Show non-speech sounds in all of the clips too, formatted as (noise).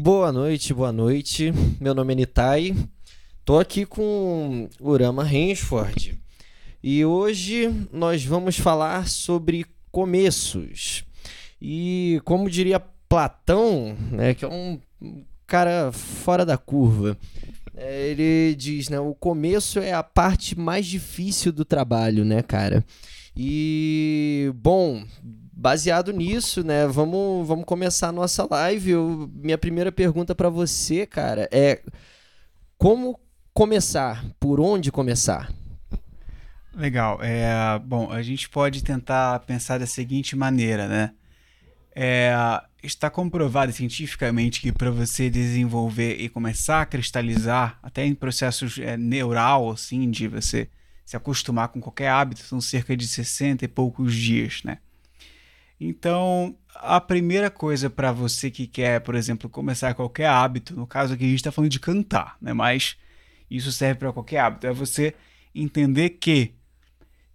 Boa noite, boa noite. Meu nome é Nitai. Tô aqui com o Urama Rensford. E hoje nós vamos falar sobre começos. E como diria Platão, né, que é um cara fora da curva, é, ele diz, né, o começo é a parte mais difícil do trabalho, né, cara? E bom, baseado nisso, né, vamos, vamos começar a nossa live. Eu, minha primeira pergunta para você, cara, é como começar? Por onde começar? Legal. É, bom, a gente pode tentar pensar da seguinte maneira, né? É, está comprovado cientificamente que para você desenvolver e começar a cristalizar, até em processos é, neural, assim, de você se acostumar com qualquer hábito, são cerca de 60 e poucos dias, né? Então, a primeira coisa para você que quer, por exemplo, começar qualquer hábito, no caso aqui a gente está falando de cantar, né? Mas isso serve para qualquer hábito, é você entender que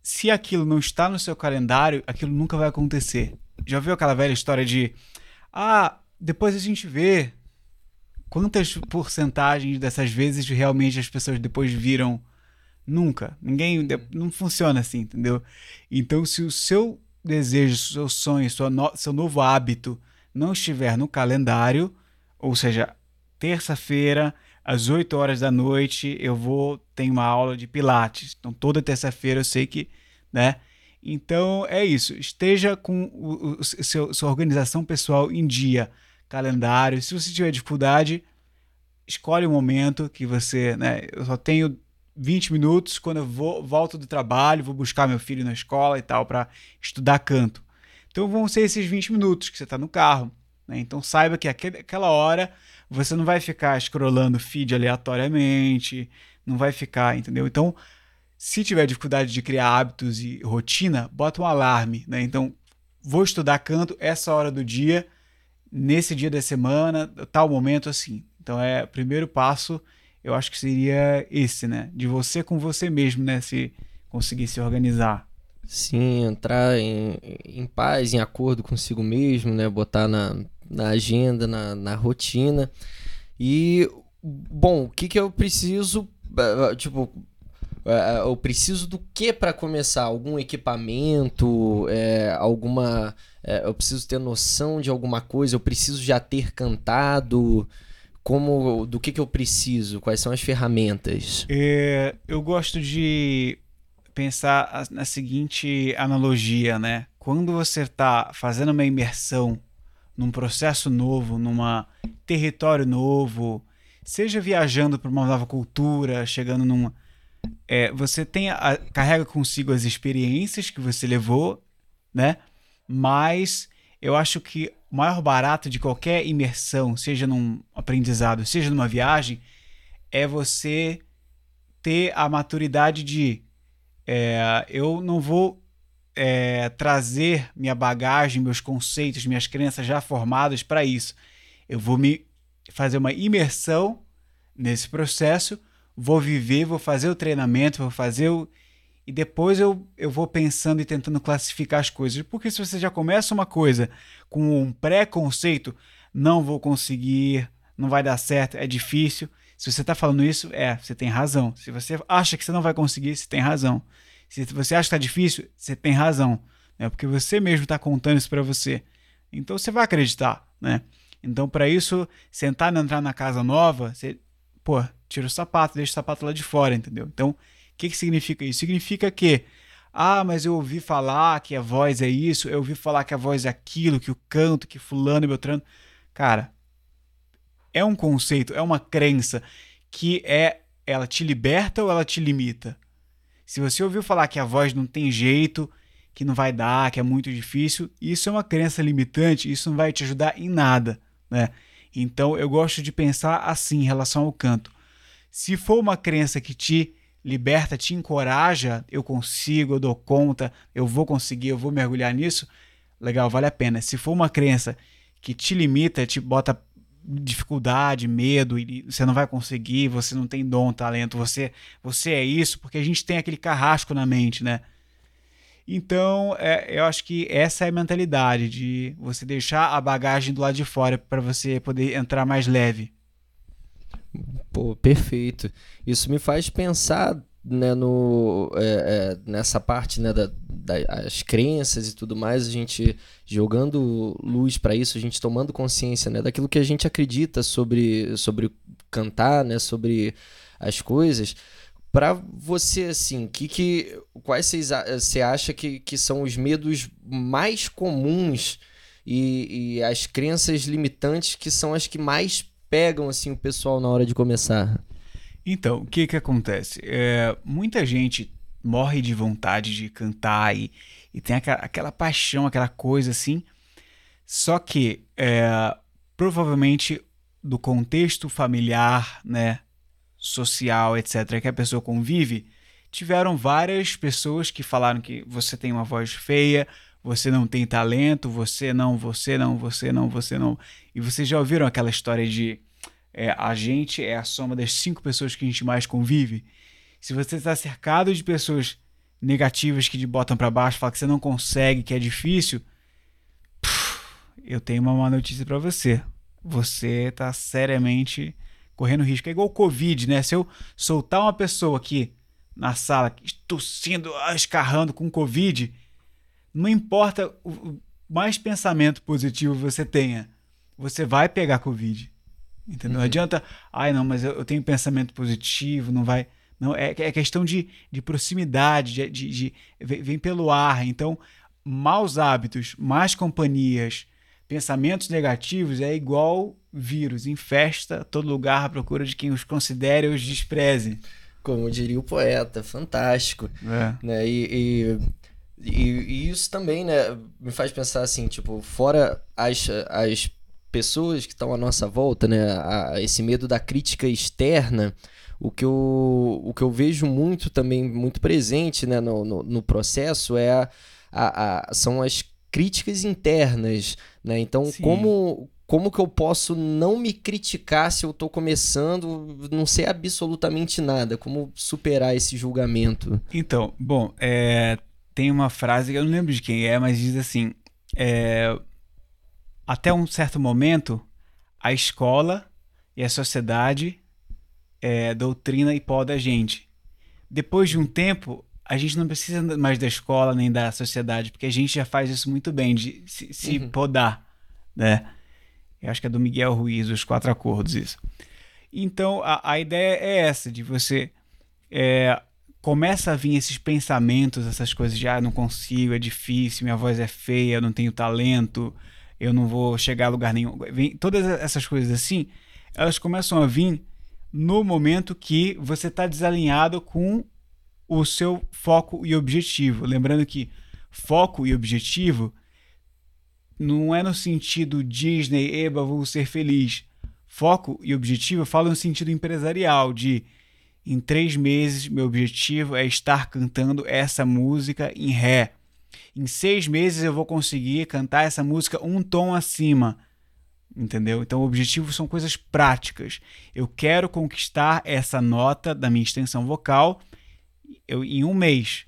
se aquilo não está no seu calendário, aquilo nunca vai acontecer. Já viu aquela velha história de ah, depois a gente vê quantas porcentagens dessas vezes realmente as pessoas depois viram nunca. Ninguém não funciona assim, entendeu? Então, se o seu desejo, seu sonho, no, seu novo hábito não estiver no calendário, ou seja, terça-feira, às 8 horas da noite, eu vou ter uma aula de pilates. Então, toda terça-feira eu sei que, né? Então, é isso. Esteja com o, o seu, sua organização pessoal em dia, calendário. Se você tiver dificuldade, escolhe um momento que você, né? Eu só tenho 20 minutos quando eu vou, volto do trabalho, vou buscar meu filho na escola e tal para estudar canto. Então vão ser esses 20 minutos que você está no carro. Né? Então saiba que aquela hora você não vai ficar scrollando feed aleatoriamente, não vai ficar, entendeu? Então, se tiver dificuldade de criar hábitos e rotina, bota um alarme. Né? Então, vou estudar canto essa hora do dia, nesse dia da semana, tal momento assim. Então é o primeiro passo eu acho que seria esse, né? De você com você mesmo, né? Se conseguir se organizar. Sim, entrar em, em paz, em acordo consigo mesmo, né? Botar na, na agenda, na, na rotina. E, bom, o que, que eu preciso, eh, tipo, eh, eu preciso do que para começar? Algum equipamento, é, alguma. É, eu preciso ter noção de alguma coisa, eu preciso já ter cantado como do que, que eu preciso, quais são as ferramentas? É, eu gosto de pensar na seguinte analogia, né? Quando você está fazendo uma imersão num processo novo, num território novo, seja viajando para uma nova cultura, chegando num, é, você tem a, carrega consigo as experiências que você levou, né? Mas eu acho que o maior barato de qualquer imersão, seja num aprendizado, seja numa viagem, é você ter a maturidade de é, eu não vou é, trazer minha bagagem, meus conceitos, minhas crenças já formadas para isso. Eu vou me fazer uma imersão nesse processo, vou viver, vou fazer o treinamento, vou fazer o, e depois eu, eu vou pensando e tentando classificar as coisas. Porque se você já começa uma coisa com um pré-conceito, não vou conseguir, não vai dar certo, é difícil. Se você está falando isso, é, você tem razão. Se você acha que você não vai conseguir, você tem razão. Se você acha que está difícil, você tem razão. Né? Porque você mesmo está contando isso para você. Então você vai acreditar, né? Então, para isso, sentar e entrar na casa nova, você, pô, tira o sapato, deixa o sapato lá de fora, entendeu? Então, que, que significa isso? Significa que, ah, mas eu ouvi falar que a voz é isso, eu ouvi falar que a voz é aquilo, que o canto, que fulano e beltrano. Cara, é um conceito, é uma crença que é ela te liberta ou ela te limita? Se você ouviu falar que a voz não tem jeito, que não vai dar, que é muito difícil, isso é uma crença limitante, isso não vai te ajudar em nada, né? Então eu gosto de pensar assim em relação ao canto. Se for uma crença que te liberta, te encoraja, eu consigo, eu dou conta, eu vou conseguir, eu vou mergulhar nisso, legal, vale a pena. Se for uma crença que te limita, te bota dificuldade, medo, e você não vai conseguir, você não tem dom, talento, você, você é isso, porque a gente tem aquele carrasco na mente, né? Então, é, eu acho que essa é a mentalidade de você deixar a bagagem do lado de fora para você poder entrar mais leve. Pô, perfeito. Isso me faz pensar né, no, é, é, nessa parte né, da, das crenças e tudo mais, a gente jogando luz para isso, a gente tomando consciência né, daquilo que a gente acredita sobre, sobre cantar, né, sobre as coisas. Para você, assim, que, que, quais você acha que, que são os medos mais comuns e, e as crenças limitantes que são as que mais pegam assim o pessoal na hora de começar? Então, o que que acontece? É, muita gente morre de vontade de cantar e, e tem aquela, aquela paixão, aquela coisa assim. Só que é, provavelmente do contexto familiar, né, social, etc., que a pessoa convive, tiveram várias pessoas que falaram que você tem uma voz feia, você não tem talento, você não, você não, você não, você não. E vocês já ouviram aquela história de é, a gente é a soma das cinco pessoas que a gente mais convive? Se você está cercado de pessoas negativas que te botam para baixo, falam que você não consegue, que é difícil, eu tenho uma má notícia para você. Você está seriamente correndo risco. É igual o Covid, né? Se eu soltar uma pessoa aqui na sala tossindo, escarrando com Covid, não importa o mais pensamento positivo você tenha, você vai pegar Covid. Entendeu? Uhum. Não adianta, ai não, mas eu, tenho pensamento positivo, não vai. Não, é, é questão de, de proximidade, de, de, de, vem pelo ar. Então, maus hábitos, más companhias, pensamentos negativos é igual vírus, infesta todo lugar à procura de quem os considere ou os despreze. Como diria o poeta, fantástico. É. Né? E, e, e, e, isso também né, me faz pensar assim, tipo, fora as, as pessoas que estão à nossa volta, né, a, a esse medo da crítica externa, o que eu, o que eu vejo muito também, muito presente né, no, no, no processo é a, a, a, são as críticas internas, né? Então, como como que eu posso não me criticar se eu estou começando, não sei absolutamente nada? Como superar esse julgamento? Então, bom, é, tem uma frase que eu não lembro de quem é, mas diz assim: é, até um certo momento, a escola e a sociedade é, doutrina e poda a gente. Depois de um tempo, a gente não precisa mais da escola nem da sociedade, porque a gente já faz isso muito bem, de se, se uhum. podar, né? Eu acho que é do Miguel Ruiz, os quatro acordos, isso. Então, a, a ideia é essa, de você... É, começa a vir esses pensamentos, essas coisas de, ah, não consigo, é difícil, minha voz é feia, eu não tenho talento, eu não vou chegar a lugar nenhum. Vem, todas essas coisas assim, elas começam a vir no momento que você está desalinhado com o seu foco e objetivo. Lembrando que foco e objetivo não é no sentido Disney, eba, vou ser feliz. Foco e objetivo fala no sentido empresarial, de em três meses meu objetivo é estar cantando essa música em ré. Em seis meses eu vou conseguir cantar essa música um tom acima. Entendeu? Então, o objetivo são coisas práticas. Eu quero conquistar essa nota da minha extensão vocal eu, em um mês.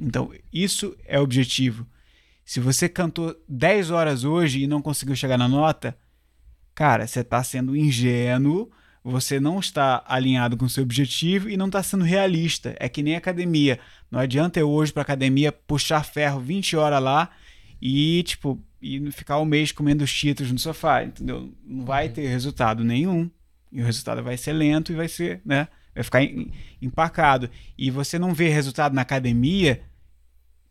Então, isso é o objetivo. Se você cantou 10 horas hoje e não conseguiu chegar na nota, cara, você está sendo ingênuo, você não está alinhado com o seu objetivo e não está sendo realista. É que nem academia. Não adianta eu hoje para academia puxar ferro 20 horas lá e, tipo, e ficar um mês comendo os cheetos no sofá, entendeu? Não vai uhum. ter resultado nenhum. E o resultado vai ser lento e vai ser, né? Vai ficar empacado. E você não vê resultado na academia,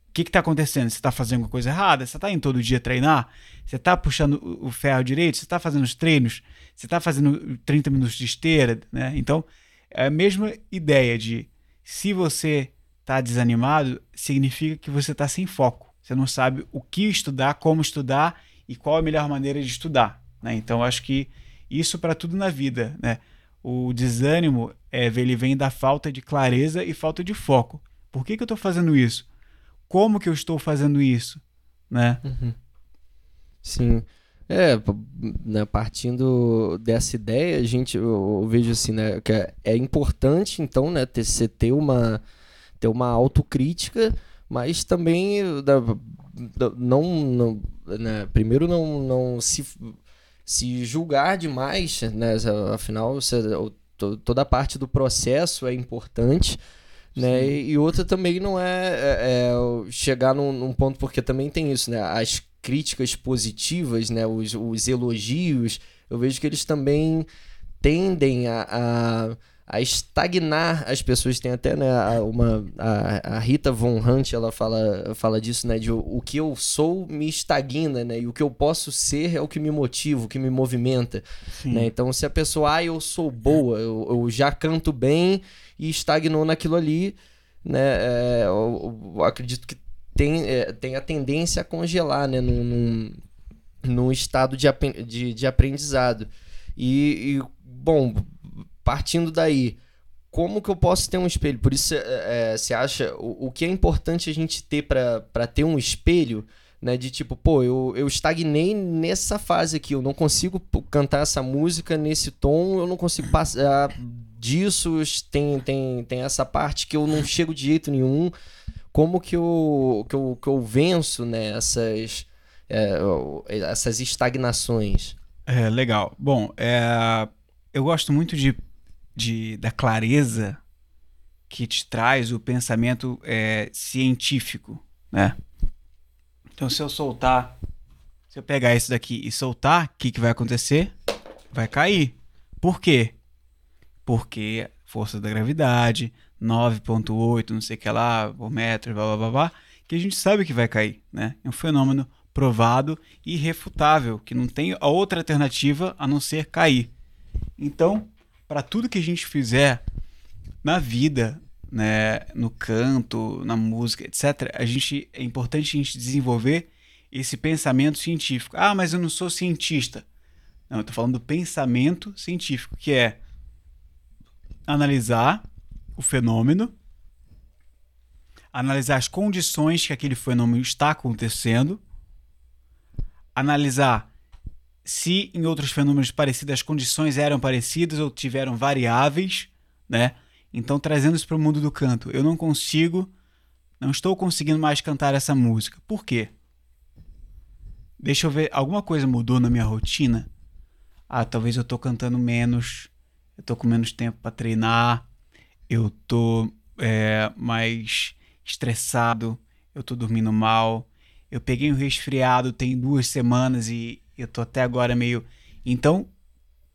o que está acontecendo? Você está fazendo alguma coisa errada? Você está indo todo dia treinar? Você está puxando o ferro direito? Você está fazendo os treinos? Você está fazendo 30 minutos de esteira? Né? Então, é a mesma ideia de se você está desanimado, significa que você está sem foco. Você não sabe o que estudar, como estudar e qual a melhor maneira de estudar. Né? Então, acho que isso para tudo na vida. Né? O desânimo é, ele vem da falta de clareza e falta de foco. Por que, que eu estou fazendo isso? Como que eu estou fazendo isso? Né? Uhum. Sim. É, né, partindo dessa ideia, a gente, eu, eu, vejo assim, né, que é, é importante, então, né, ter, você ter uma, ter uma autocrítica, mas também da, da, não, não né, primeiro não, não se, se julgar demais, né? Afinal, você, toda a parte do processo é importante. Né? E, e outra também não é, é, é chegar num, num, ponto, porque também tem isso, né? As críticas positivas, né? Os, os elogios, eu vejo que eles também tendem a, a a estagnar as pessoas. Tem até né, uma a, a, Rita Von Hunt ela fala, fala disso, né? De o, o, que eu sou me estagna, né? E o que eu posso ser é o que me motiva, o que me movimenta. Né? Então, se a pessoa, ah, eu sou boa, eu, eu já canto bem e estagnou naquilo ali, né? É, eu, eu, acredito que tem, é, tem a tendência a congelar, né? Num, num, num estado de, de, de aprendizado. E, e, bom, partindo daí, como que eu posso ter um espelho? Por isso, é, é, você acha o, o que é importante a gente ter para ter um espelho, né? De tipo, pô, eu, eu estagnei nessa fase aqui, eu não consigo cantar essa música nesse tom, eu não consigo passar disso, tem, tem, tem essa parte que eu não chego de jeito nenhum. Como que eu, que eu, que eu venço né, essas, é, essas estagnações? É, legal. Bom, é, eu gosto muito de de, da clareza que te traz o pensamento é, científico, né? Então, se eu soltar, se eu pegar isso daqui e soltar, o que, que vai acontecer? Vai cair. Por quê? Porque força da gravidade, 9.8, não sei o que lá, por metro, blá, blá, blá, blá, que a gente sabe que vai cair, né? É um fenômeno provado e irrefutável, que não tem outra alternativa a não ser cair. Então, para tudo que a gente fizer na vida, né, no canto, na música, etc., a gente é importante a gente desenvolver esse pensamento científico. Ah, mas eu não sou cientista. Não, eu estou falando do pensamento científico, que é analisar o fenômeno, analisar as condições que aquele fenômeno está acontecendo, analisar se em outros fenômenos parecidos as condições eram parecidas ou tiveram variáveis, né? Então, trazendo isso para o mundo do canto, eu não consigo, não estou conseguindo mais cantar essa música. Por quê? Deixa eu ver, alguma coisa mudou na minha rotina? Ah, talvez eu estou cantando menos, eu estou com menos tempo para treinar, eu estou é, mais estressado, eu estou dormindo mal, eu peguei um resfriado tem duas semanas e eu tô até agora meio. Então, o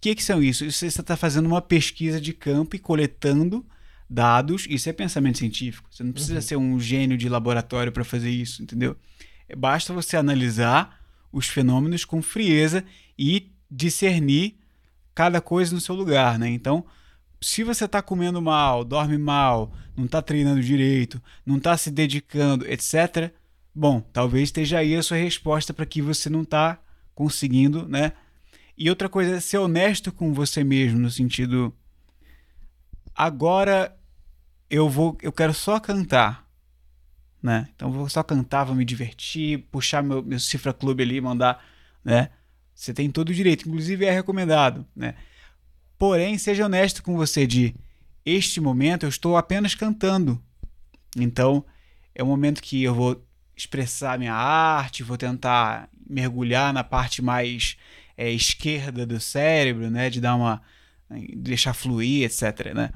que, que são isso? Você está fazendo uma pesquisa de campo e coletando dados. Isso é pensamento científico. Você não precisa uhum. ser um gênio de laboratório para fazer isso, entendeu? Basta você analisar os fenômenos com frieza e discernir cada coisa no seu lugar, né? Então, se você está comendo mal, dorme mal, não está treinando direito, não está se dedicando, etc., bom, talvez esteja aí a sua resposta para que você não está conseguindo, né? E outra coisa é ser honesto com você mesmo, no sentido. Agora eu vou. Eu quero só cantar. Né? Então vou só cantar, vou me divertir, puxar meu, meu cifra clube ali, mandar, né? Você tem todo o direito, inclusive é recomendado, né? Porém, seja honesto com você de este momento eu estou apenas cantando. Então, é um momento que eu vou expressar minha arte, vou tentar mergulhar na parte mais é, esquerda do cérebro, né, de dar uma deixar fluir, etc, né?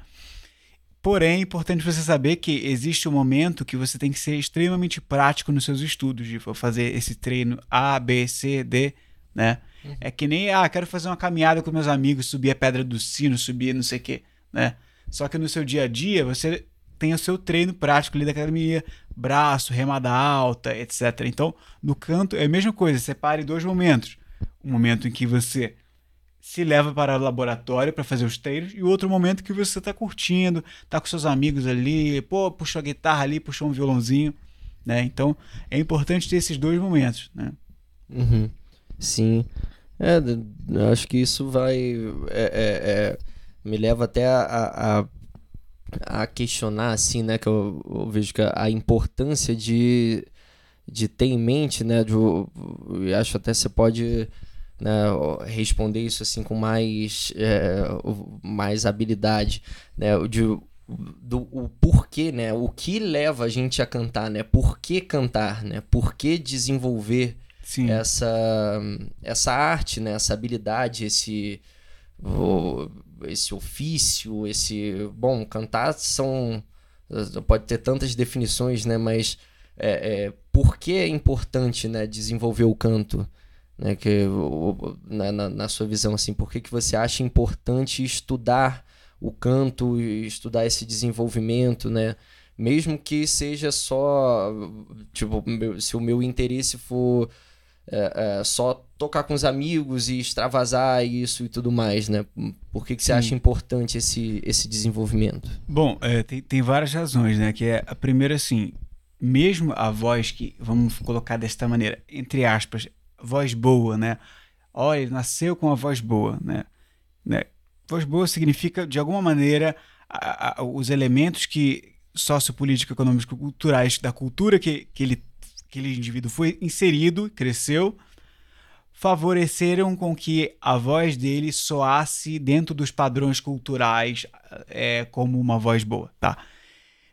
Porém, é importante você saber que existe um momento que você tem que ser extremamente prático nos seus estudos, de fazer esse treino A, B, C, D, né? Uhum. É que nem, ah, quero fazer uma caminhada com meus amigos, subir a pedra do sino, subir não sei o quê, né? Só que no seu dia a dia, você tem o seu treino prático ali da academia, braço, remada alta, etc. Então, no canto é a mesma coisa, separe dois momentos. Um momento em que você se leva para o laboratório para fazer os treinos e outro momento que você está curtindo, está com seus amigos ali, pô, puxou a guitarra ali, puxou um violãozinho, né? Então, é importante ter esses dois momentos, né? Uhum. Sim. É, acho que isso vai. É, é, é, me leva até a, a a questionar, assim, né? Que eu, eu vejo que a, importância de, de ter em mente, né? De, acho até você pode né, responder isso assim com mais, é, mais habilidade, né? De do o porquê, né? O que leva a gente a cantar, né? Por que cantar, né? Por que desenvolver Sim. essa essa arte, né? Essa habilidade, esse esse ofício, esse bom cantar são pode ter tantas definições, né? Mas é, é, por que é importante, né? Desenvolver o canto, né? Que na, na, na sua visão assim, por que que você acha importante estudar o canto estudar esse desenvolvimento, né? Mesmo que seja só, tipo, se o meu interesse for é, é, só tocar com os amigos e extravasar isso e tudo mais, né? Por que, que você Sim. acha importante esse, esse desenvolvimento? Bom, é, tem, tem várias razões, né? Que é a primeira, assim, mesmo a voz que, vamos colocar desta maneira, entre aspas, voz boa, né? Olha, ele nasceu com a voz boa, né? né? Voz boa significa, de alguma maneira, a, a, os elementos que sociopolítico, econômico, culturais da cultura que, que ele, aquele indivíduo foi inserido, cresceu, favoreceram com que a voz dele soasse dentro dos padrões culturais é, como uma voz boa, tá?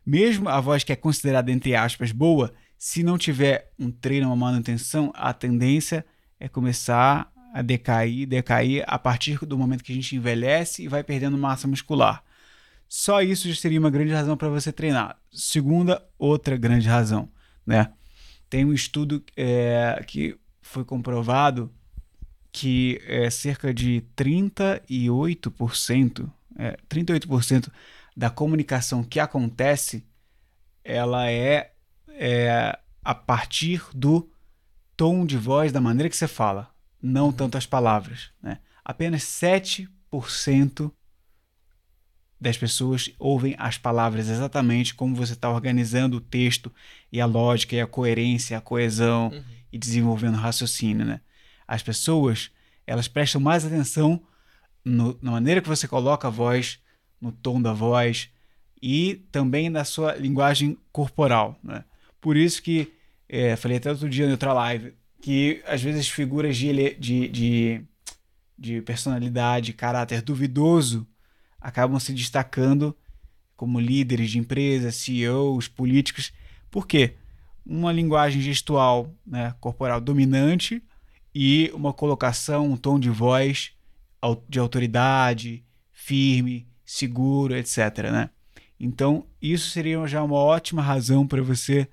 Mesmo a voz que é considerada, entre aspas, boa, se não tiver um treino, uma manutenção, a tendência é começar a decair, decair a partir do momento que a gente envelhece e vai perdendo massa muscular. Só isso já seria uma grande razão para você treinar. Segunda, outra grande razão, né? Tem um estudo é, que foi comprovado que é, cerca de 38%, é, 38% da comunicação que acontece, ela é, é a partir do tom de voz, da maneira que você fala não tanto as palavras. Né? Apenas 7% das pessoas ouvem as palavras exatamente como você está organizando o texto e a lógica e a coerência, a coesão uhum. e desenvolvendo raciocínio. Né? As pessoas elas prestam mais atenção no, na maneira que você coloca a voz, no tom da voz e também na sua linguagem corporal. Né? Por isso que, é, falei até outro dia no outra live, que às vezes figuras de, de, de, de personalidade, caráter duvidoso acabam se destacando como líderes de empresas, CEOs, políticos. Por quê? Uma linguagem gestual né, corporal dominante e uma colocação, um tom de voz de autoridade, firme, seguro, etc. Né? Então, isso seria já uma ótima razão para você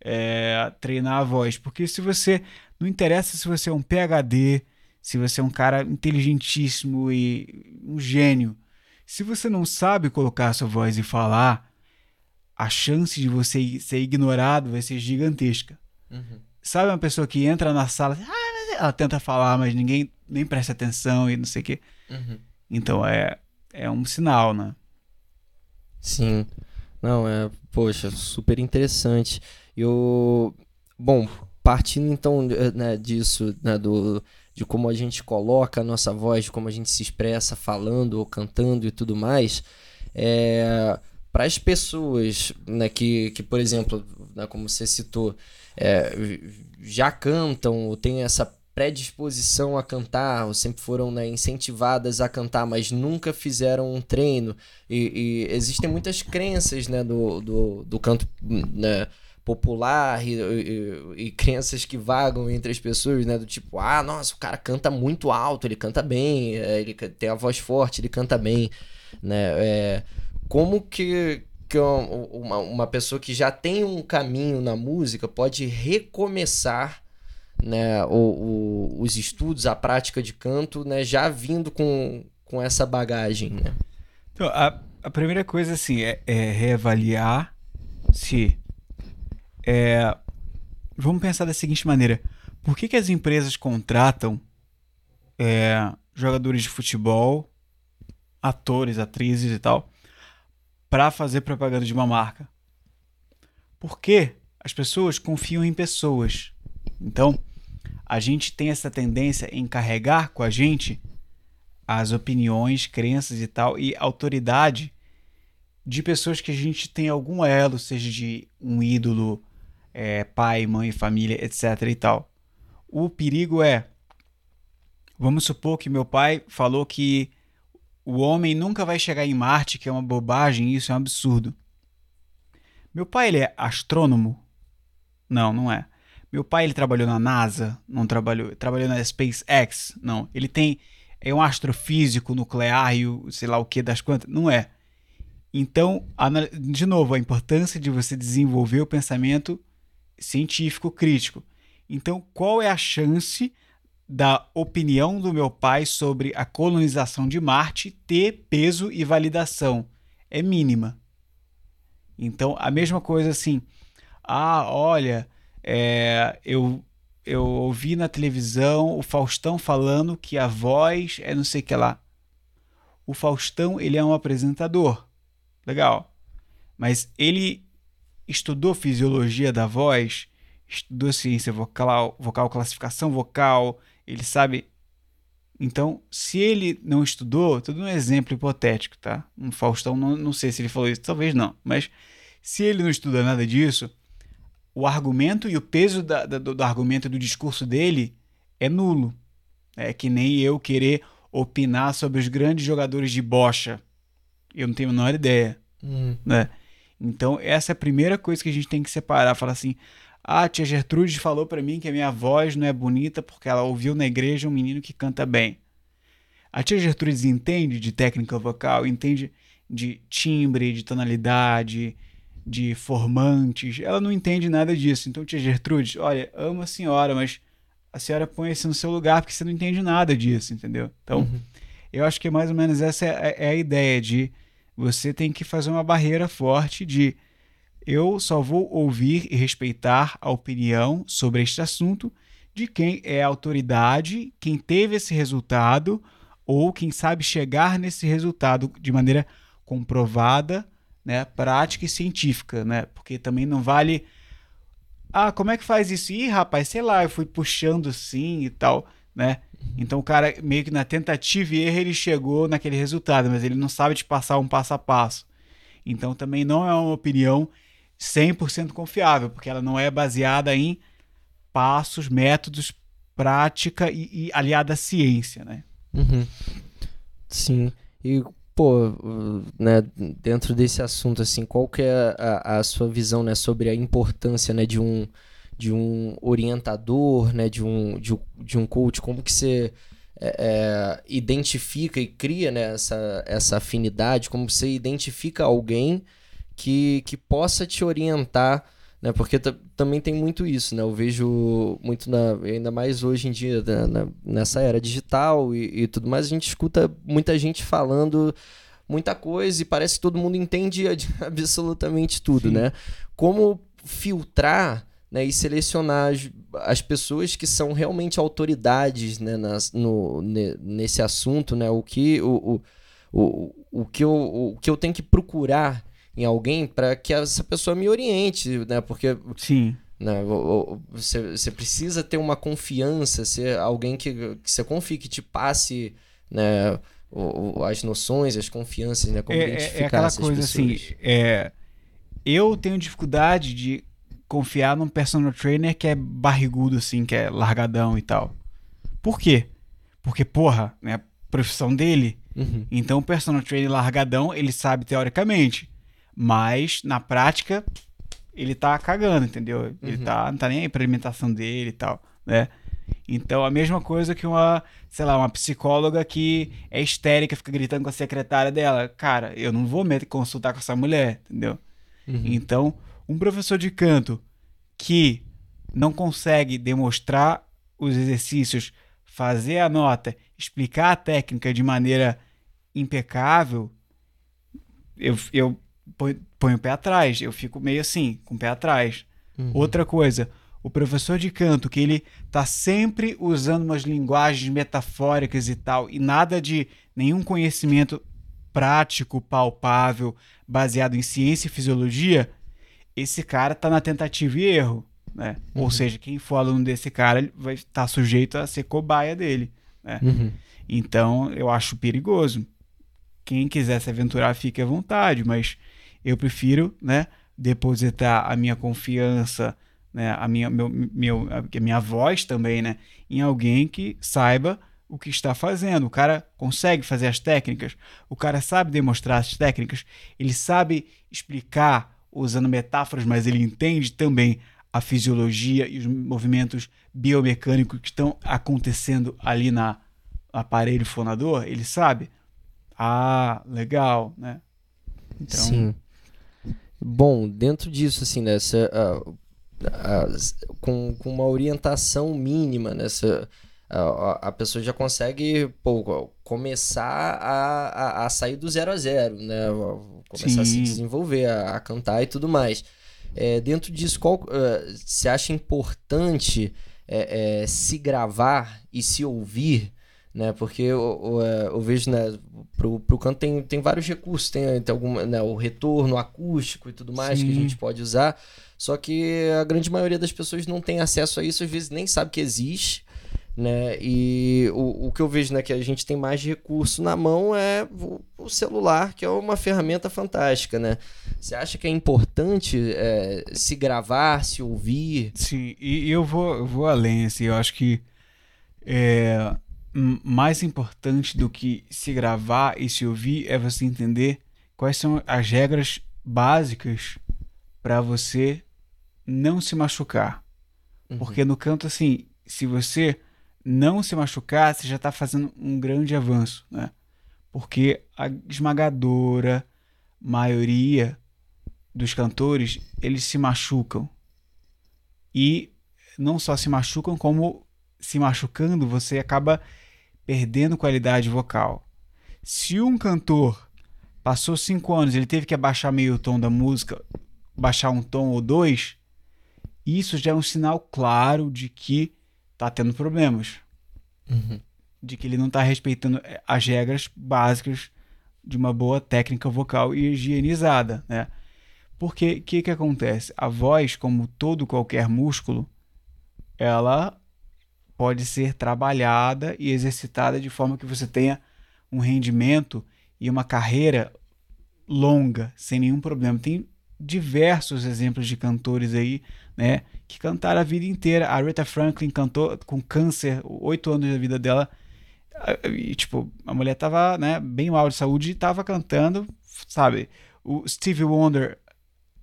é, treinar a voz. Porque se você não interessa se você é um PhD, se você é um cara inteligentíssimo e um gênio. Se você não sabe colocar a sua voz e falar, a chance de você ser ignorado vai ser gigantesca. Uhum. Sabe uma pessoa que entra na sala, ah, ela tenta falar, mas ninguém nem presta atenção e não sei o quê. Uhum. Então é, é um sinal, né? Sim. Não, é, poxa, super interessante. Eu, bom, partindo então né, disso, né, do, de como a gente coloca a nossa voz, de como a gente se expressa falando ou cantando e tudo mais, é, para as pessoas né, que, que, por exemplo, né, como você citou, é, já cantam ou têm essa predisposição a cantar, ou sempre foram né, incentivadas a cantar, mas nunca fizeram um treino. E, e existem muitas crenças né, do, do, do canto né, popular e, e, e, crenças que vagam entre as pessoas, né? Do tipo, ah, nossa, o cara canta muito alto, ele canta bem, é, ele tem a voz forte, ele canta bem, né? É, como que, que uma, uma pessoa que já tem um caminho na música pode recomeçar né, o, o, os estudos, a prática de canto, né, já vindo com, com essa bagagem, né? Então, a, a primeira coisa, assim, é, é reavaliar se é, vamos pensar da seguinte maneira: por que, que as empresas contratam é, jogadores de futebol, atores, atrizes e tal, para fazer propaganda de uma marca? Porque as pessoas confiam em pessoas. Então, a gente tem essa tendência em carregar com a gente as opiniões, crenças e tal, e autoridade de pessoas que a gente tem algum elo, seja de um ídolo é, pai, mãe, família, etc. e tal. O perigo é, vamos supor que meu pai falou que o homem nunca vai chegar em Marte, que é uma bobagem, isso é um absurdo. Meu pai, ele é astrônomo? Não, não é. Meu pai, ele trabalhou na NASA? Não trabalhou. Trabalhou na SpaceX? Não. Ele tem é um astrofísico nuclear e o, sei lá o que das quantas? Não é. Então, de novo, a importância de você desenvolver o pensamento científico crítico. Então, qual é a chance da opinião do meu pai sobre a colonização de Marte ter peso e validação? É mínima. Então, a mesma coisa assim. Ah, olha, é, eu eu ouvi na televisão o Faustão falando que a voz é não sei o que lá. O Faustão, ele é um apresentador. Legal. Mas ele estudou fisiologia da voz, estudou ciência vocal, vocal, classificação vocal, ele sabe. Então, se ele não estudou, tudo um exemplo hipotético, tá? Um Faustão, não, não sei se ele falou isso, talvez não, mas se ele não estuda nada disso, o argumento e o peso da, da, do, do argumento do discurso dele é nulo. É que nem eu querer opinar sobre os grandes jogadores de bocha. Eu não tenho a menor ideia. Hum. Né? Então, essa é a primeira coisa que a gente tem que separar. Falar assim: ah, a tia Gertrude falou para mim que a minha voz não é bonita porque ela ouviu na igreja um menino que canta bem. A tia Gertrude entende de técnica vocal, entende de timbre, de tonalidade, de formantes. Ela não entende nada disso. Então, tia Gertrude, olha, amo a senhora, mas a senhora põe esse no seu lugar porque você não entende nada disso, entendeu? Então, uhum. eu acho que mais ou menos essa é, é a ideia de você tem que fazer uma barreira forte de eu só vou ouvir e respeitar a opinião sobre este assunto de quem é autoridade, quem teve esse resultado ou quem sabe chegar nesse resultado de maneira comprovada né, prática e científica, né? Porque também não vale ah, como é que faz isso? Ih, rapaz, sei lá, eu fui puxando assim e tal, né? Então o cara meio que na tentativa e erro ele chegou naquele resultado, mas ele não sabe te passar um passo a passo. Então também não é uma opinião 100% confiável, porque ela não é baseada em passos, métodos, prática e, e aliada à ciência, né? Uhum. Sim. E pô, né, dentro desse assunto, assim, qual que é a, a, sua visão, né, sobre a importância, né, de um, de um orientador, né, de um, de, de um coach, como que você é, é, identifica e cria, né, essa, essa afinidade, como você identifica alguém que, que possa te orientar né? Porque também tem muito isso, né? Eu vejo muito, na, ainda mais hoje em dia, né? na, nessa era digital e, e, tudo mais, a gente escuta muita gente falando muita coisa e parece que todo mundo entende (laughs) absolutamente tudo, Sim. né? Como filtrar né, e selecionar as, as, pessoas que são realmente autoridades né, nas, no, ne, nesse assunto, né? O que, o, o, o, o, que eu, o que eu tenho que procurar em alguém para que essa pessoa me oriente, né? Porque sim, né? Você, você precisa ter uma confiança, ser alguém que, que você confie, que te passe, né? as noções, as confianças, né? Como é, identificar é aquela coisa pessoas. assim. É, eu tenho dificuldade de confiar num personal trainer que é barrigudo, assim, que é largadão e tal. Por quê? Porque, porra, né? A profissão dele. Uhum. Então, o personal trainer largadão, ele sabe teoricamente. Mas, na prática, ele tá cagando, entendeu? Ele uhum. tá, não tá nem aí pra alimentação dele e tal, né? Então, a mesma coisa que uma, sei lá, uma psicóloga que é histérica, fica gritando com a secretária dela. Cara, eu não vou me consultar com essa mulher, entendeu? Uhum. Então, um professor de canto que não consegue demonstrar os exercícios, fazer a nota, explicar a técnica de maneira impecável, eu, eu põe o pé atrás. Eu fico meio assim, com o pé atrás. Uhum. Outra coisa, o professor de canto, que ele tá sempre usando umas linguagens metafóricas e tal, e nada de nenhum conhecimento prático, palpável, baseado em ciência e fisiologia, esse cara tá na tentativa e erro. Né? Uhum. Ou seja, quem for aluno desse cara vai estar tá sujeito a ser cobaia dele. Né? Uhum. Então, eu acho perigoso. Quem quiser se aventurar, fique à vontade, mas eu prefiro, né, depositar a minha confiança, né, a minha, meu, meu, a minha voz também, né, em alguém que saiba o que está fazendo. O cara consegue fazer as técnicas, o cara sabe demonstrar as técnicas, ele sabe explicar usando metáforas, mas ele entende também a fisiologia e os movimentos biomecânicos que estão acontecendo ali na aparelho fonador, ele sabe. Ah, legal, né? Então... Sim. Bom, dentro disso, assim, nessa uh, uh, com, com uma orientação mínima nessa a, a pessoa já consegue pô, começar a, a, a, sair do zero a zero, né? Começar Sim. a se desenvolver, a, a, cantar e tudo mais. É, dentro disso, qual uh, você acha importante é, é, se gravar e se ouvir? Né? Porque eu, eu, eu, vejo, né, pro, pro canto tem, tem vários recursos, tem, tem alguma, né, o retorno acústico e tudo mais Sim. que a gente pode usar. Só que a grande maioria das pessoas não tem acesso a isso, às vezes nem sabe que existe né? E o, o que eu vejo né, que a gente tem mais recurso na mão é o, o celular, que é uma ferramenta fantástica, né? Você acha que é importante é, se gravar, se ouvir? Sim, e eu vou, eu vou além, assim, eu acho que é, mais importante do que se gravar e se ouvir é você entender quais são as regras básicas para você não se machucar. Uhum. Porque no canto, assim, se você não se machucar, você já está fazendo um grande avanço, né? Porque a esmagadora maioria dos cantores, eles se machucam. E não só se machucam, como se machucando, você acaba perdendo qualidade vocal. Se um cantor passou cinco anos, ele teve que abaixar meio tom da música, baixar um tom ou dois, isso já é um sinal claro de que tá tendo problemas. Uhum. De que ele não tá respeitando eh, as regras básicas de uma boa técnica vocal e higienizada, né? Porque o que, que acontece? A voz, como todo qualquer músculo, ela pode ser trabalhada e exercitada de forma que você tenha um rendimento e uma carreira longa, sem nenhum problema. Tem diversos exemplos de cantores aí, né, que cantaram a vida inteira. A Rita Franklin cantou com câncer, oito anos da vida dela. E, tipo, a mulher tava, né, bem mal de saúde e tava cantando, sabe? O Stevie Wonder,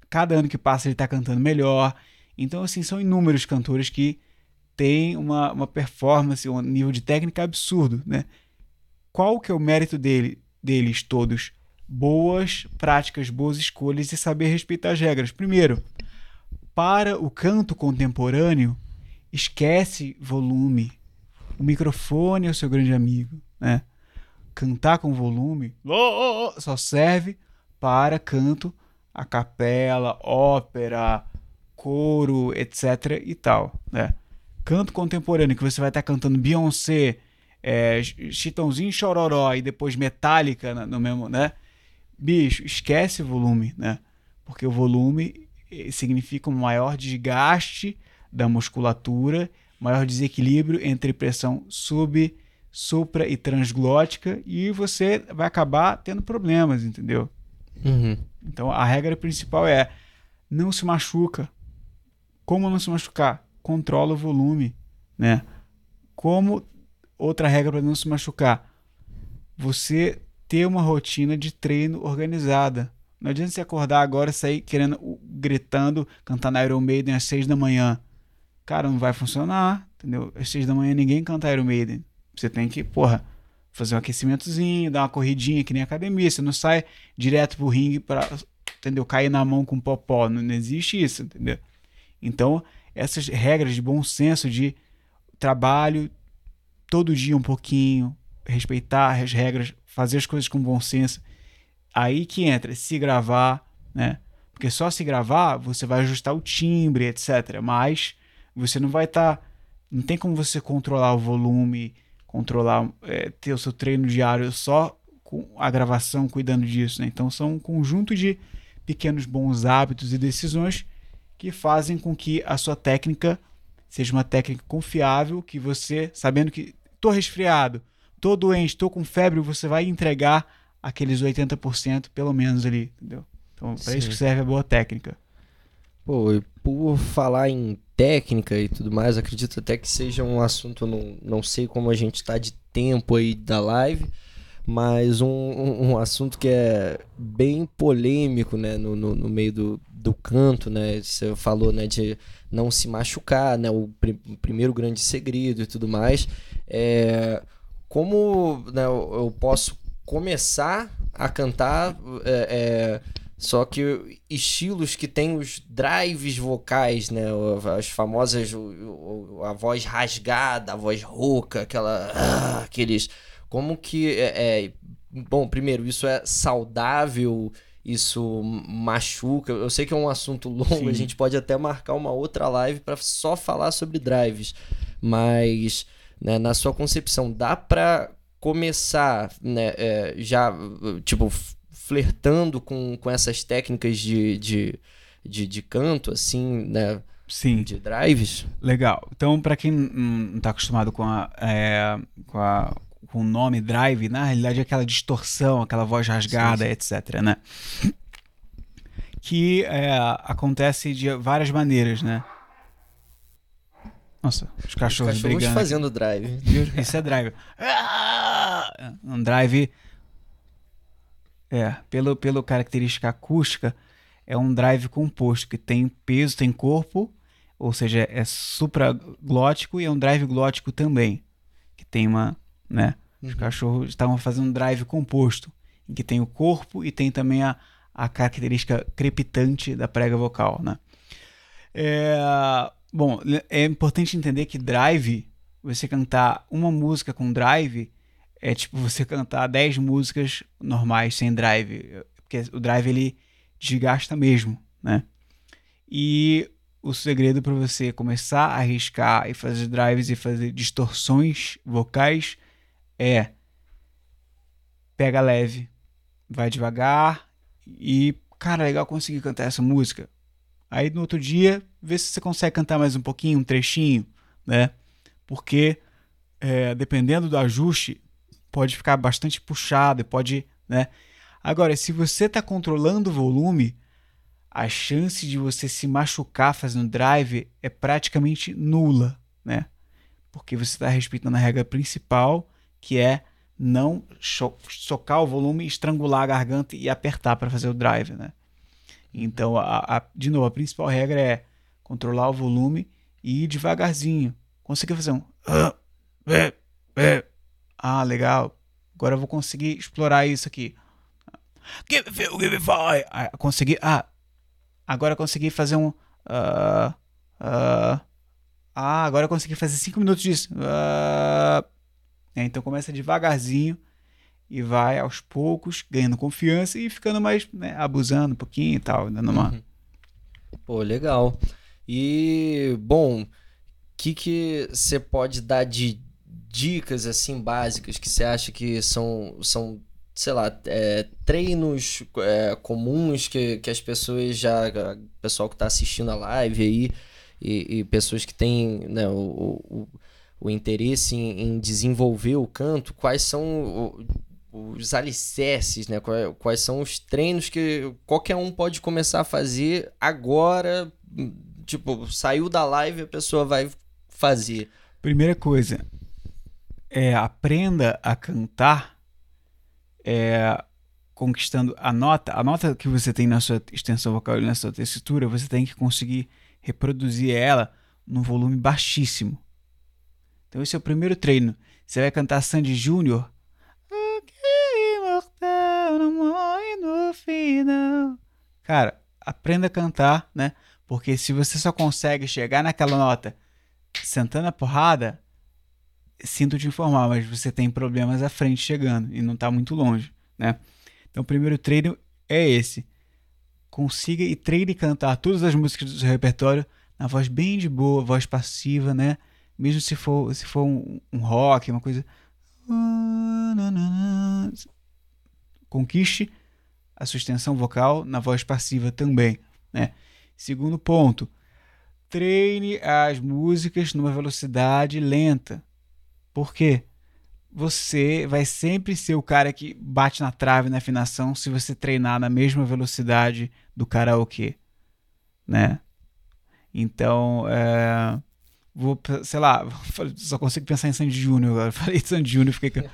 cada ano que passa ele tá cantando melhor. Então, assim, são inúmeros cantores que têm uma, uma performance, um nível de técnica absurdo, né? Qual que é o mérito dele, deles todos? boas práticas, boas escolhas e saber respeitar as regras. Primeiro, para o canto contemporâneo, esquece volume. O microfone é o seu grande amigo, né? Cantar com volume só serve para canto a capela, ópera, coro, etc e tal, né? Canto contemporâneo que você vai estar cantando Beyoncé, é, Chitãozinho Chororó e depois Metallica no mesmo, né? bicho, esquece volume, né? Porque o volume significa um maior desgaste da musculatura, maior desequilíbrio entre pressão sub, supra e transglótica e você vai acabar tendo problemas, entendeu? Uhum. Então a regra principal é não se machuca. Como não se machucar? Controla o volume, né? Como outra regra para não se machucar? Você ter uma rotina de treino organizada. Não adianta você acordar agora e sair querendo, gritando, cantar na Iron Maiden às seis da manhã. Cara, não vai funcionar, entendeu? Às seis da manhã ninguém canta Iron Maiden. Você tem que, porra, fazer um aquecimentozinho, dar uma corridinha que nem academia. Você não sai direto pro ringue para, entendeu? Cair na mão com popó. Não, não existe isso, entendeu? Então, essas regras de bom senso de trabalho todo dia um pouquinho, respeitar as regras, fazer as coisas com bom senso. Aí que entra se gravar, né? Porque só se gravar você vai ajustar o timbre, etc. Mas você não vai estar. Tá, não tem como você controlar o volume, controlar, é, ter o seu treino diário só com a gravação cuidando disso. Né? Então são um conjunto de pequenos bons hábitos e decisões que fazem com que a sua técnica seja uma técnica confiável, que você, sabendo que estou resfriado, tô doente, tô com febre, você vai entregar aqueles 80% pelo menos ali, entendeu? Então, para isso que serve a boa técnica. Pô, por falar em técnica e tudo mais. Acredito até que seja um assunto, não, não sei como a gente está de tempo aí da live, mas um, um, um, assunto que é bem polêmico, né, no, no, no, meio do, do canto, né, você falou, né, de não se machucar, né, o, pr primeiro grande segredo e tudo mais, é, como né, eu, eu posso começar a cantar, é, é, só que estilos que tem os drives vocais, né? As famosas. A voz rasgada, a voz rouca, aquela. Ah, aqueles. Como que. É, é, bom, primeiro, isso é saudável? Isso machuca? Eu sei que é um assunto longo, Sim. a gente pode até marcar uma outra live para só falar sobre drives. Mas, né, na sua concepção, dá para começar, né, é, já, tipo, flertando com, com essas técnicas de, de, de, de canto, assim, né? Sim. De drives. Legal. Então, para quem não está acostumado com, a, é, com, a, com o nome drive, na realidade é aquela distorção, aquela voz rasgada, sim, sim. etc, né? Que é, acontece de várias maneiras, né? Nossa, os cachorros, os cachorros fazendo drive. Isso é drive. (laughs) Ah! Um drive é, pelo, pelo característica acústica, é um drive composto que tem peso, tem corpo, ou seja, é supraglótico e é um drive glótico também, que tem uma, né? Os uhum. cachorros estavam fazendo um drive composto, em que tem o corpo e tem também a, a característica crepitante da prega vocal, né? É, bom, é importante entender que drive, você cantar uma música com drive, é tipo você cantar 10 músicas normais sem drive, porque o drive ele desgasta mesmo, né? E o segredo para você começar a arriscar e fazer drives e fazer distorções vocais é pega leve, vai devagar e cara, legal conseguir cantar essa música. Aí no outro dia, vê se você consegue cantar mais um pouquinho, um trechinho, né? Porque é, dependendo do ajuste, pode ficar bastante puxado, pode, né? Agora, se você está controlando o volume, a chance de você se machucar fazendo drive é praticamente nula, né? Porque você está respeitando a regra principal, que é não socar o volume, estrangular a garganta e apertar para fazer o drive, né? Então, a, a, de novo, a principal regra é controlar o volume e ir devagarzinho. Conseguir fazer um ah, legal. Agora eu vou conseguir explorar isso aqui. Give me feel, give me fire. Ah, consegui. Ah, agora eu consegui fazer um. Uh, uh, ah, agora eu consegui fazer 5 minutos disso. Uh, é, então começa devagarzinho e vai aos poucos ganhando confiança e ficando mais né, abusando um pouquinho e tal, dando uma. Uhum. Pô, legal. E bom, o que você pode dar de dicas assim básicas que você acha que são, são sei lá, é, treinos é, comuns que, que as pessoas já. O pessoal que está assistindo a live aí e, e pessoas que têm né, o, o, o interesse em, em, desenvolver o canto, quais são os alicerces, né? Quais, quais são os treinos que qualquer um pode começar a fazer agora? Tipo, saiu da live, a pessoa vai fazer. Primeira coisa, é, aprenda a cantar é, conquistando a nota, a nota que você tem na sua extensão vocal e na sua tessitura, você tem que conseguir reproduzir ela num volume baixíssimo. Então esse é o primeiro treino. Você vai cantar Sandy Júnior. Cara, aprenda a cantar, né? Porque se você só consegue chegar naquela nota sentando a porrada, sinto te informar, mas você tem problemas à frente chegando e não está muito longe, né? Então, o primeiro treino é esse. Consiga e treine cantar todas as músicas do seu repertório na voz bem de boa, voz passiva, né? Mesmo se for, se for um, um rock, uma coisa. Conquiste a sua extensão vocal na voz passiva também, né? Segundo ponto, treine as músicas numa velocidade lenta. Porque você vai sempre ser o cara que bate na trave na afinação se você treinar na mesma velocidade do karaokê, né? Então, é, vou, sei lá, (laughs) só consigo pensar em Sandy Júnior agora. (laughs) Falei Sandy Júnior, fiquei.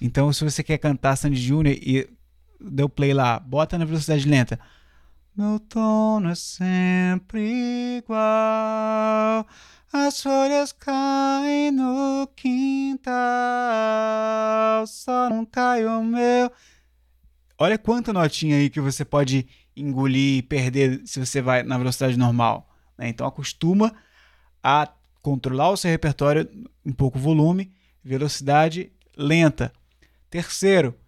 Então, se você quer cantar Sandy Júnior e deu play lá, bota na velocidade lenta. Meu tom é sempre igual. As folhas caem no quintal, só não cai o meu. Olha quanta notinha aí que você pode engolir e perder se você vai na velocidade normal. Né? Então acostuma a controlar o seu repertório em pouco volume, velocidade lenta. Terceiro,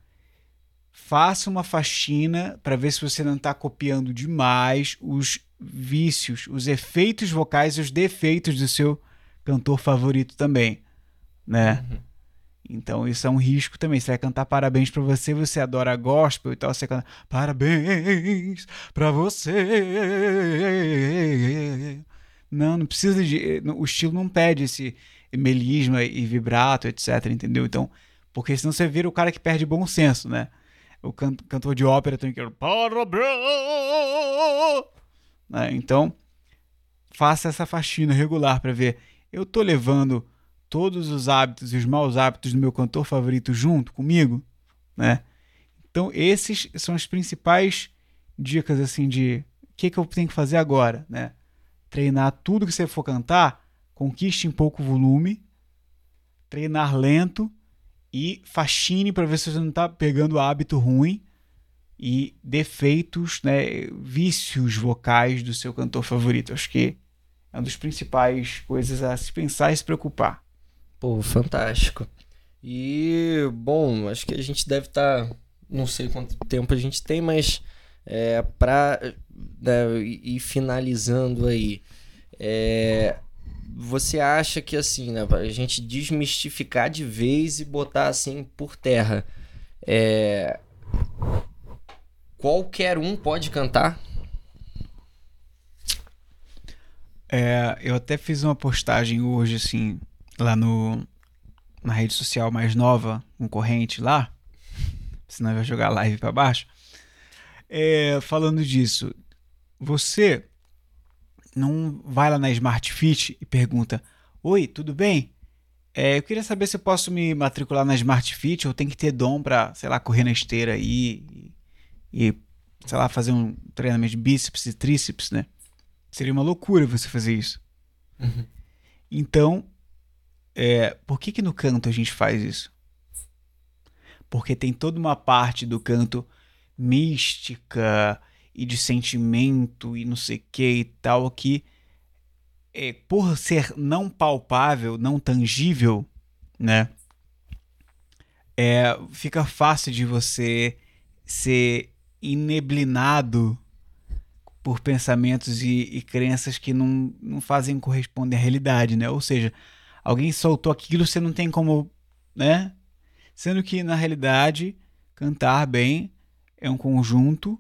faça uma faxina para ver se você não está copiando demais os vícios, os efeitos vocais e os defeitos do seu cantor favorito também, né? Uhum. Então isso é um risco também. Você vai cantar parabéns para você, você adora gospel e tal, você canta parabéns para você. Não, não precisa de. O estilo não pede esse melisma e vibrato, etc. Entendeu? Então, porque senão você vira o cara que perde bom senso, né? O cantor de ópera tem que. Né? Então, faça essa faxina regular para ver. Eu tô levando todos os hábitos e os maus hábitos do meu cantor favorito junto comigo, né? Então, esses são as principais dicas assim de o que, que eu tenho que fazer agora, né? Treinar tudo que você for cantar, conquiste em pouco volume, treinar lento e faxine para ver se você não está pegando hábito ruim e defeitos, né, vícios vocais do seu cantor favorito. Acho que é uma das principais coisas a se pensar e se preocupar. Pô, fantástico. E, bom, acho que a gente deve estar. Tá, não sei quanto tempo a gente tem, mas é, para né, ir finalizando aí. É, você acha que assim, né, a gente desmistificar de vez e botar assim por terra, é, qualquer um pode cantar? É, eu até fiz uma postagem hoje assim lá no, na rede social mais nova, concorrente lá, senão vai jogar live para baixo. É, falando disso, você não vai lá na Smart Fit e pergunta: Oi, tudo bem? É, eu queria saber se eu posso me matricular na Smart Fit ou tem que ter dom para, sei lá, correr na esteira aí e, e, sei lá, fazer um treinamento de bíceps e tríceps, né? Seria uma loucura você fazer isso. Uhum. Então, é, por que, que no canto a gente faz isso? Porque tem toda uma parte do canto mística e de sentimento e não sei que e tal que é, por ser não palpável, não tangível, né? É, fica fácil de você ser ineblinado por pensamentos e, e crenças que não, não fazem corresponder à realidade, né? Ou seja, alguém soltou aquilo, você não tem como, né? Sendo que na realidade, cantar bem é um conjunto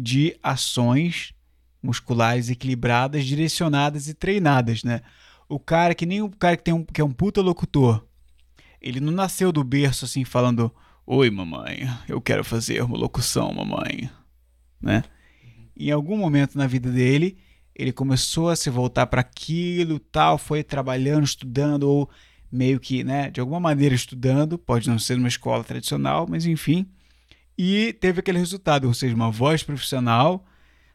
de ações musculares equilibradas, direcionadas e treinadas, né? O cara que nem o cara que tem um que é um puta locutor, ele não nasceu do berço assim falando: "Oi, mamãe, eu quero fazer uma locução, mamãe", né? Em algum momento na vida dele, ele começou a se voltar para aquilo, tal, foi trabalhando, estudando ou meio que, né, de alguma maneira estudando, pode não ser numa escola tradicional, mas enfim, e teve aquele resultado, ou seja, uma voz profissional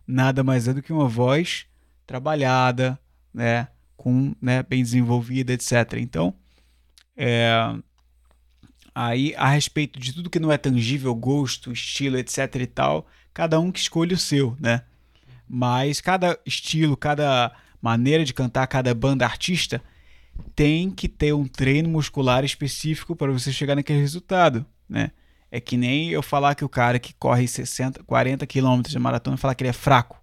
nada mais é do que uma voz trabalhada, né, com, né, bem desenvolvida, etc. Então, é, aí a respeito de tudo que não é tangível, gosto, estilo, etc e tal, cada um que escolhe o seu, né? Mas cada estilo, cada maneira de cantar, cada banda artista tem que ter um treino muscular específico para você chegar naquele resultado, né? É que nem eu falar que o cara que corre 60, 40 quilômetros de maratona falar que ele é fraco.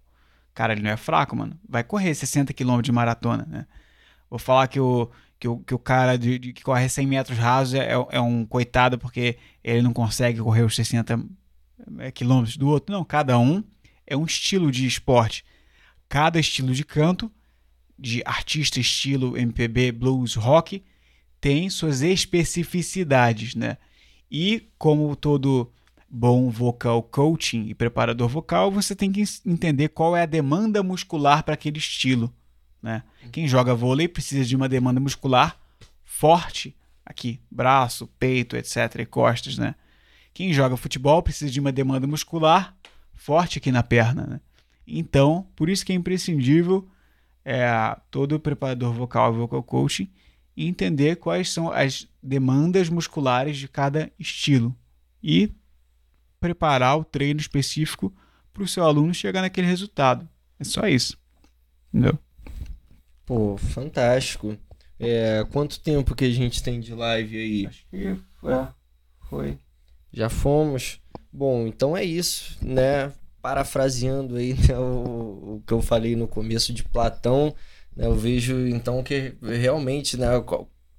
Cara, ele não é fraco, mano. Vai correr 60 quilômetros de maratona, né? Vou falar que o, que o, que o cara de, de que corre 100 metros rasos é, é um coitado porque ele não consegue correr os 60 é, quilômetros do outro. Não, cada um é um estilo de esporte. Cada estilo de canto, de artista estilo MPB, blues, rock, tem suas especificidades, né? E como todo bom vocal coaching e preparador vocal, você tem que entender qual é a demanda muscular para aquele estilo, né? Quem joga vôlei precisa de uma demanda muscular forte aqui, braço, peito, etc, e costas, né? Quem joga futebol precisa de uma demanda muscular forte aqui na perna, né? Então, por isso que é imprescindível é, todo preparador vocal e vocal coaching entender quais são as demandas musculares de cada estilo e preparar o treino específico para o seu aluno chegar naquele resultado. É só isso. Entendeu? Pô, fantástico. É, quanto tempo que a gente tem de live aí? Acho que foi. foi. Já fomos. Bom, então é isso, né? Parafraseando aí né, o, o, que eu falei no começo de Platão, eu vejo então que realmente né,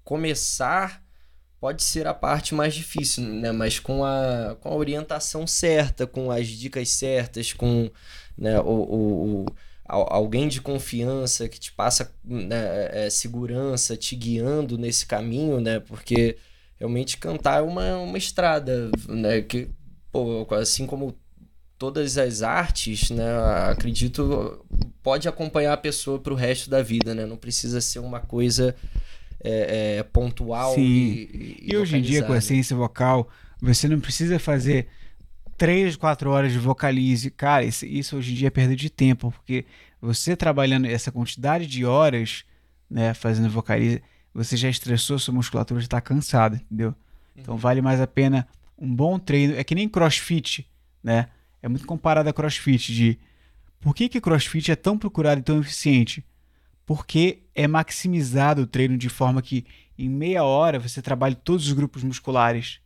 começar pode ser a parte mais difícil, né? Mas com a, com a orientação certa, com as dicas certas, com né, o, o, o alguém de confiança que te passa né, é, segurança, te guiando nesse caminho, né? Porque realmente cantar é uma, uma estrada, né? Que, pô, assim como todas as artes, né? Acredito pode acompanhar a pessoa para o resto da vida, né? Não precisa ser uma coisa é, é, pontual. Sim. E, e, e hoje em dia com a ciência vocal, você não precisa fazer três, quatro horas de vocalize. Cara, isso, isso hoje em dia é perda de tempo, porque você trabalhando essa quantidade de horas, né, fazendo vocalize, você já estressou, sua musculatura já está cansada, entendeu? Então vale mais a pena um bom treino. É que nem crossfit, né? É muito comparado a crossfit de por que, que crossfit é tão procurado e tão eficiente? Porque é maximizado o treino de forma que em meia hora você trabalha todos os grupos musculares.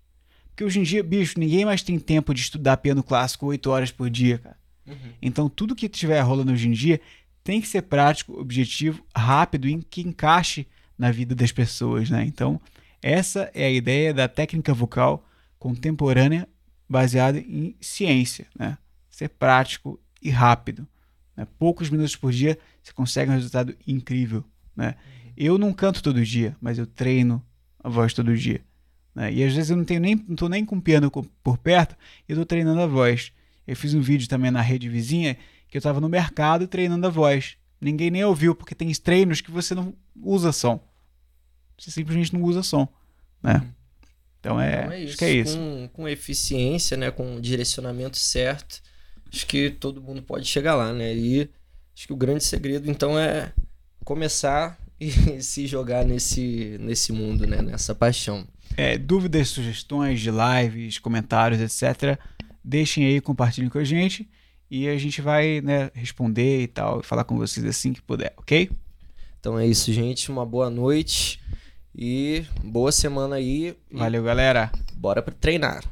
Porque hoje em dia, bicho, ninguém mais tem tempo de estudar piano clássico oito horas por dia, cara. Uhum. Então, tudo que tiver rolando hoje em dia tem que ser prático, objetivo, rápido e que encaixe na vida das pessoas, né? Então, essa é a ideia da técnica vocal contemporânea baseada em ciência, né? Ser prático e rápido. Né? Poucos minutos por dia você consegue um resultado incrível, né? Uhum. Eu não canto todo dia, mas eu treino a voz todo dia. Né? E às vezes eu não tenho nem, não tô nem com o piano por perto e eu tô treinando a voz. Eu fiz um vídeo também na rede vizinha que eu estava no mercado treinando a voz. Ninguém nem ouviu, porque tem treinos que você não usa som. Você simplesmente não usa som, né? Então é, então é acho que é isso. Com, com eficiência, né, com direcionamento certo, acho que todo mundo pode chegar lá, né? E acho que o grande segredo então é começar (laughs) e se jogar nesse nesse mundo, né, nessa paixão. É, dúvidas, sugestões de lives, comentários, etc. Deixem aí, compartilhem com a gente e a gente vai né, responder e tal, falar com vocês assim que puder, ok? Então é isso, gente. Uma boa noite e boa semana aí. Valeu, galera. Bora treinar.